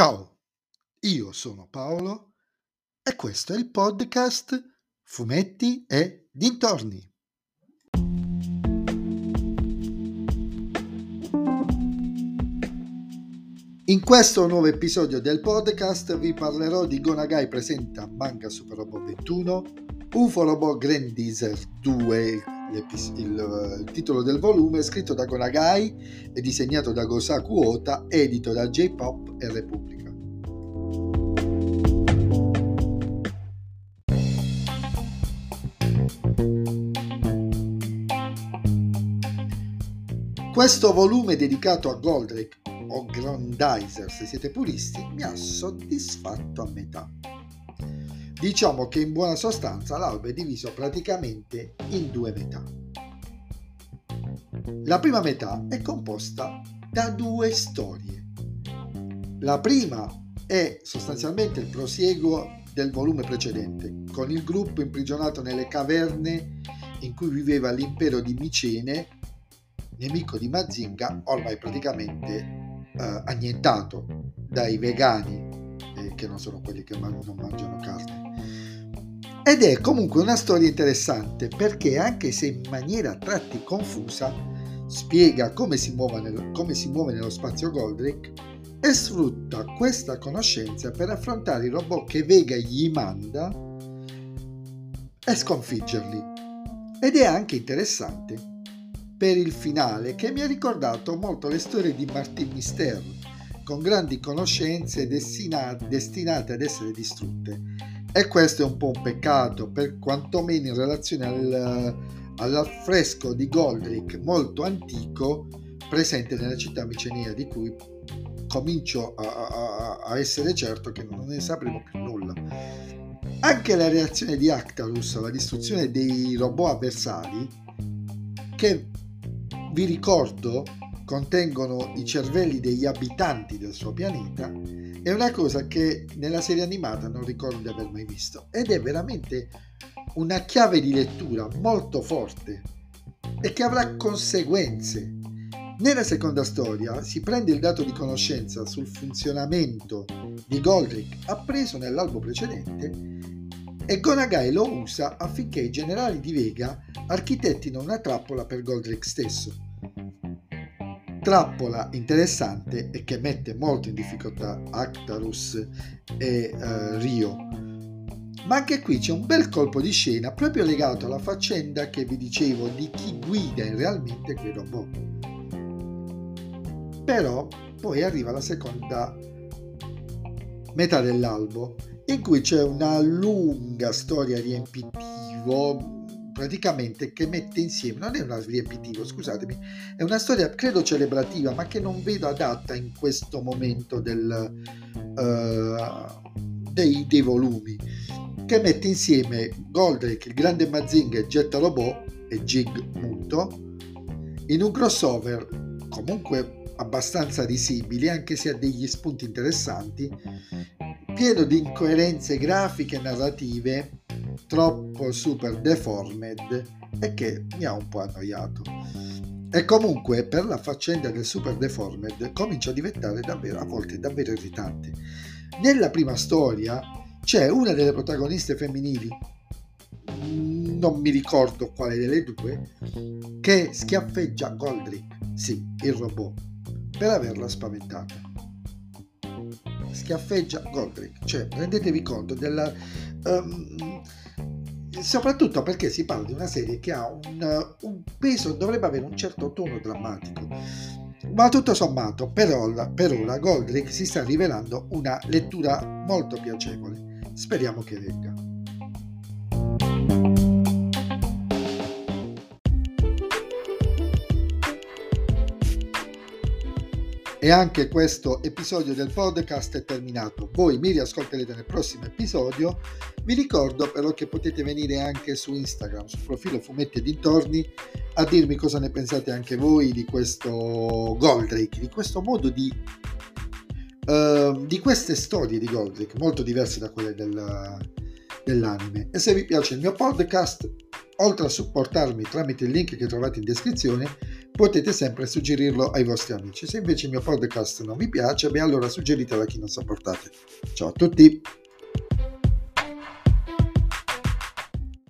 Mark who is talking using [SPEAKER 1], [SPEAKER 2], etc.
[SPEAKER 1] Ciao, io sono Paolo e questo è il podcast Fumetti e Dintorni. In questo nuovo episodio del podcast vi parlerò di Gonagai presenta Manga Super Robot 21, UFO Robot Grandizer 2, il, il, titolo del volume, scritto da Gonagai e disegnato da Gosaku Ota, edito da J-Pop e Repubblica. Questo volume dedicato a Goldrake o Grandizer, se siete puristi, mi ha soddisfatto a metà. Diciamo che in buona sostanza l'albo è diviso praticamente in due metà. La prima metà è composta da due storie. La prima è sostanzialmente il prosieguo del volume precedente, con il gruppo imprigionato nelle caverne in cui viveva l'impero di Micene, nemico di Mazinga, ormai praticamente eh, annientato dai vegani, che non sono quelli che man- non mangiano carne. Ed è comunque una storia interessante perché anche se in maniera a tratti confusa spiega come si muove, nel, come si muove nello spazio Goldrick e sfrutta questa conoscenza per affrontare i robot che Vega gli manda e sconfiggerli. Ed è anche interessante per il finale che mi ha ricordato molto le storie di Martin Mister, con grandi conoscenze destinate, destinate ad essere distrutte. E questo è un po' un peccato, per quantomeno in relazione al, all'affresco di Goldrick molto antico presente nella città micenea di cui comincio a, a, a, essere certo che non ne sapremo più nulla. Anche la reazione di Actarus alla distruzione dei robot avversari, che vi ricordo contengono i cervelli degli abitanti del suo pianeta, è una cosa che nella serie animata non ricordo di aver mai visto ed è veramente una chiave di lettura molto forte e che avrà conseguenze. Nella seconda storia si prende il dato di conoscenza sul funzionamento di Goldrick appreso nell'albo precedente e Gonagai lo usa affinché i generali di Vega architettino una trappola per Goldrick stesso. Trappola interessante e che mette molto in difficoltà Actarus e uh, Rio. Ma anche qui c'è un bel colpo di scena proprio legato alla faccenda che vi dicevo di chi guida realmente quei robot. Però poi arriva la seconda metà dell'albo in cui c'è una lunga storia riempitivo praticamente che mette insieme, non è un riempitivo, scusatemi, è una storia credo celebrativa, ma che non vedo adatta in questo momento del, uh, dei, dei, volumi, che mette insieme Goldrake, il grande Mazinga e Jet Robot e Jig Muto in un crossover comunque abbastanza risibili, anche se ha degli spunti interessanti, pieno di incoerenze grafiche e narrative troppo super deformed e che mi ha un po' annoiato. E comunque per la faccenda del super deformed comincia a diventare davvero a volte davvero irritante. Nella prima storia c'è una delle protagoniste femminili, non mi ricordo quale delle due, che schiaffeggia Goldrick, sì, il robot, per averla spaventata. Schiaffeggia Goldrick, cioè rendetevi conto della... Um, soprattutto perché si parla di una serie che ha un, un, peso, dovrebbe avere un certo tono drammatico. Ma tutto sommato, per ora, per ora Goldrick si sta rivelando una lettura molto piacevole. Speriamo che venga. E anche questo episodio del podcast è terminato. Voi mi riascolterete nel prossimo episodio. Vi ricordo però che potete venire anche su Instagram, sul profilo Fumetti e Dintorni, a dirmi cosa ne pensate anche voi di questo Goldrake, di questo modo di... Uh, di queste storie di Goldrake, molto diverse da quelle del, dell'anime. E se vi piace il mio podcast, oltre a supportarmi tramite il link che trovate in descrizione, potete sempre suggerirlo ai vostri amici. Se invece il mio podcast non vi piace, beh allora suggeritelo a chi non sopportate. Ciao a tutti!